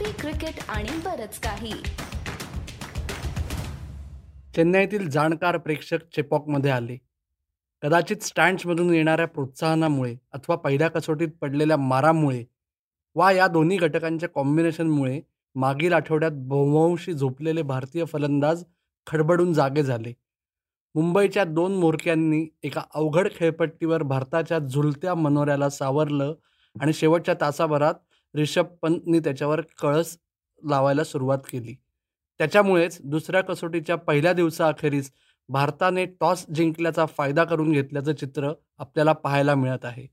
Coffee cricket आणि बरच काही. चेन्नईतील जाणकार प्रेक्षक चेपॉकमध्ये आले. कदाचित स्टँड्समधून येणाऱ्या प्रोत्साहनामुळे अथवा पहिल्या कसोटीत पडलेल्या मारामुळे वा या दोन्ही घटकांच्या कॉम्बिनेशनमुळे मागील आठवड्यात बहुवंशी झोपलेले भारतीय फलंदाज खडबडून जागे झाले. मुंबईच्या दोन मोरक्यांनी एका अवघड खेळपट्टीवर भारताच्या झुलत्या मनोऱ्याला सावरलं आणि शेवटच्या तासाभरात रिषभ पंतनी त्याच्यावर कळस लावायला सुरुवात केली. त्याच्यामुळेच दुसऱ्या कसोटीच्या पहिल्या दिवसाअखेरीस भारताने टॉस जिंकल्याचा फायदा करून घेतल्याचं चित्र आपल्याला पाहायला मिळत आहे.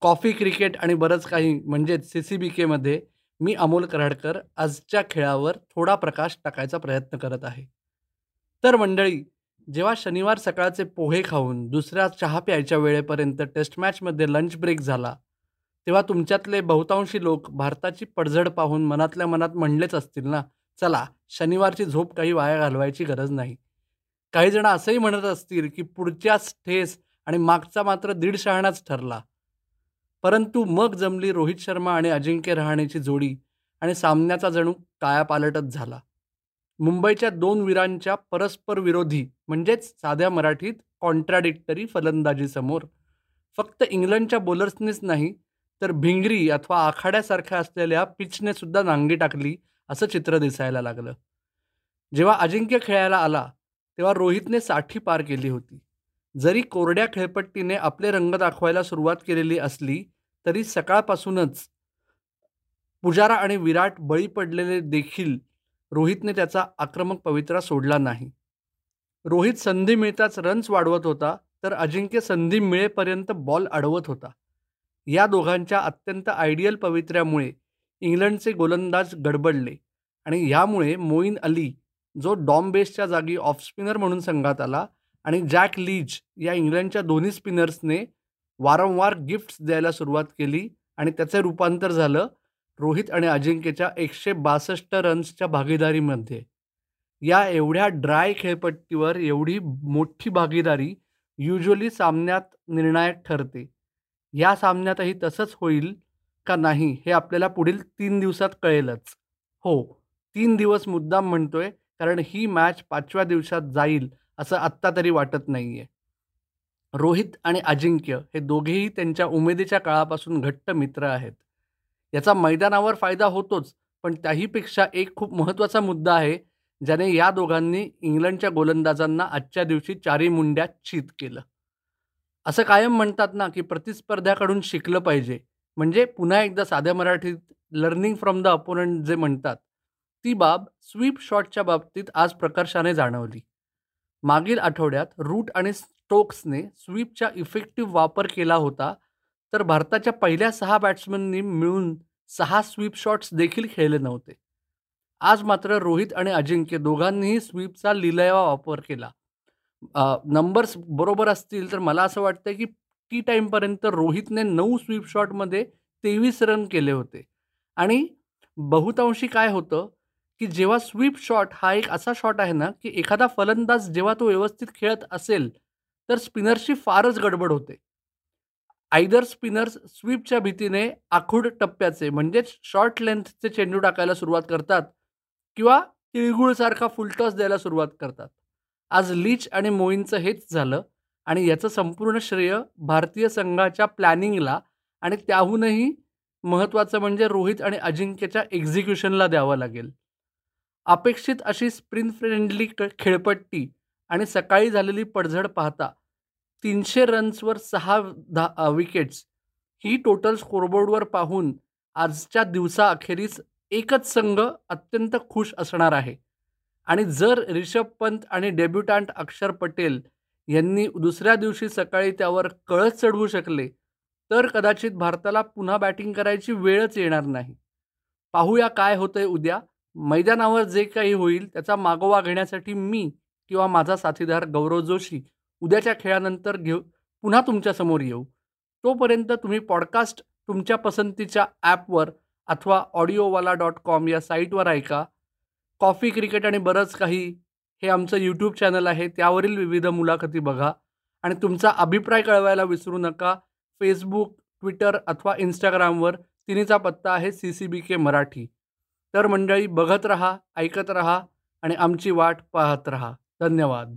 कॉफी क्रिकेट आणि बरंच काही म्हणजेच सी सी बी केमध्ये मी अमोल कराडकर आजच्या खेळावर थोडा प्रकाश टाकायचा प्रयत्न करत आहे. तर मंडळी जेव्हा शनिवार सकाळचे पोहे खाऊन दुसऱ्या चहा प्यायच्या वेळेपर्यंत टेस्ट मॅचमध्ये लंच ब्रेक झाला तेव्हा तुमच्यातले बहुतांशी लोक भारताची पडझड पाहून मनातल्या मनात म्हणलेच असतील ना चला शनिवारची झोप काही वाया घालवायची गरज नाही. काही जण असंही म्हणत असतील की पुढच्याच ठेस आणि मागचा मात्र दीड शहाणाच ठरला. परंतु मग जमली रोहित शर्मा आणि अजिंक्य रहाणेची जोडी आणि सामन्याचा जणू कायापालटच झाला. मुंबईच्या दोन वीरांच्या परस्पर विरोधी म्हणजेच साध्या मराठीत कॉन्ट्राडिक्टरी फलंदाजीसमोर फक्त इंग्लंडच्या बोलर्सनीच नाही तर भिंगरी अथवा आखाड्यासारख्या असलेल्या पिचने सुद्धा नांगी टाकली असं चित्र दिसायला लागलं. जेव्हा अजिंक्य खेळायला आला तेव्हा रोहितने साठी पार केली होती. जरी कोरड्या खेळपट्टीने आपले रंग दाखवायला सुरुवात केलेली असली तरी सकाळपासूनच पुजारा आणि विराट बळी पडलेले देखील रोहितने त्याचा आक्रमक पवित्रा सोडला नाही. रोहित संधी मिळताच रन्स वाढवत होता तर अजिंक्य संधी मिळेपर्यंत बॉल अडवत होता. या दोघांच्या अत्यंत आयडियल पवित्र्यामुळे इंग्लंडचे गोलंदाज गडबडले आणि ह्यामुळे मोईन अली जो डॉम बेसच्या जागी ऑफ स्पिनर म्हणून संघात आला आणि जॅक लीज या इंग्लंडच्या दोन्ही स्पिनर्सने वारंवार गिफ्ट्स द्यायला सुरुवात केली आणि त्याचे रूपांतर झालं रोहित आणि अजिंक्यच्या एकशे बासष्ट रन्सच्या भागीदारीमध्ये. या एवढ्या ड्राय खेळपट्टीवर एवढी मोठी भागीदारी युजली सामन्यात निर्णायक ठरते. या सामन्यातही तसंच होईल का नाही हे आपल्याला पुढील तीन दिवसात कळेलच. हो तीन दिवस मुद्दाम म्हणतोय कारण ही मॅच पाचव्या दिवसात जाईल असं आत्ता तरी वाटत नाही आहे रोहित आणि अजिंक्य हे दोघेही त्यांच्या उमेदीच्या काळापासून घट्ट मित्र आहेत. याचा मैदानावर फायदा होतोच पण त्याहीपेक्षा एक खूप महत्त्वाचा मुद्दा आहे ज्याने या दोघांनी इंग्लंडच्या गोलंदाजांना आजच्या दिवशी चारी मुंड्यात चित केलं. असं कायम म्हणतात ना की प्रतिस्पर्ध्याकडून शिकलं पाहिजे. म्हणजे पुन्हा एकदा साध्या मराठीत लर्निंग फ्रॉम द अपोनंट जे म्हणतात ती बाब स्वीप शॉटच्या बाबतीत आज प्रकर्षाने जाणवली. मागील आठवड्यात रूट आणि स्टोक्सने स्वीपचा इफेक्टिव्ह वापर केला होता तर भारताच्या पहिल्या सहा बॅट्समननी मिळून सहा स्वीप शॉट्स देखील खेळले नव्हते. आज मात्र रोहित आणि अजिंक्य दोघांनीही स्वीपचा लिलावा वापर केला. नंबर्स बरोबर असतील तर मला असं वाटतं की टी टाईमपर्यंत रोहितने नऊ स्वीप शॉटमध्ये तेवीस रन केले होते. आणि बहुतांशी काय होतं की जेव्हा स्वीप शॉट हा एक असा शॉट आहे ना की एखादा फलंदाज जेव्हा तो व्यवस्थित खेळत असेल तर स्पिनर्सची फारच गडबड होते. आयदर स्पिनर्स स्वीपच्या भीतीने आखूड टप्प्याचे म्हणजेच शॉर्ट लेंथचे चेंडू टाकायला सुरुवात करतात किंवा तिळगुळसारखा फुलटॉस द्यायला सुरुवात करतात. आज लीच आणि मोईनचं हेच झालं आणि याचं संपूर्ण श्रेय भारतीय संघाच्या प्लॅनिंगला आणि त्याहूनही महत्त्वाचं म्हणजे रोहित आणि अजिंक्यच्या एक्झिक्युशनला द्यावं लागेल. अपेक्षित अशी स्प्रिन फ्रेंडली खेळपट्टी आणि सकाळी झालेली पडझड पाहता तीनशे रन्सवर सहा धा विकेट्स ही टोटल स्कोरबोर्डवर पाहून आजच्या दिवसाअखेरीस एकच संघ अत्यंत खुश असणार आहे. आणि जर रिषभ पंत आणि डेब्युटंट अक्षर पटेल यांनी दुसऱ्या दिवशी सकाळी त्यावर कळस चढवू शकले तर कदाचित भारताला पुन्हा बॅटिंग करायची वेळच येणार नाही. पाहूया काय होतंय उद्या. मैदानावर जे काही होईल त्याचा मागोवा घेण्यासाठी मी किंवा माझा साथीदार गौरव जोशी उद्याच्या खेळानंतर घेऊ पुन्हा तुमच्यासमोर येऊ. तोपर्यंत तुम्ही पॉडकास्ट तुमच्या पसंतीच्या ॲपवर अथवा ऑडिओवाला डॉट कॉम या साईटवर ऐका. कॉफी क्रिकेट आणि बरंच काही हे आमचं यूट्यूब चॅनल आहे. त्यावरील विविध मुलाखती बघा. आणि तुमचा अभिप्राय कळवायला विसरू नका. फेसबुक ट्विटर अथवा इंस्टाग्रामवर तिन्हीचा पत्ता आहे C C B K Marathi. तर मंडळी बघत रहा ऐकत रहा आणि आमची वाट पाहत रहा. धन्यवाद.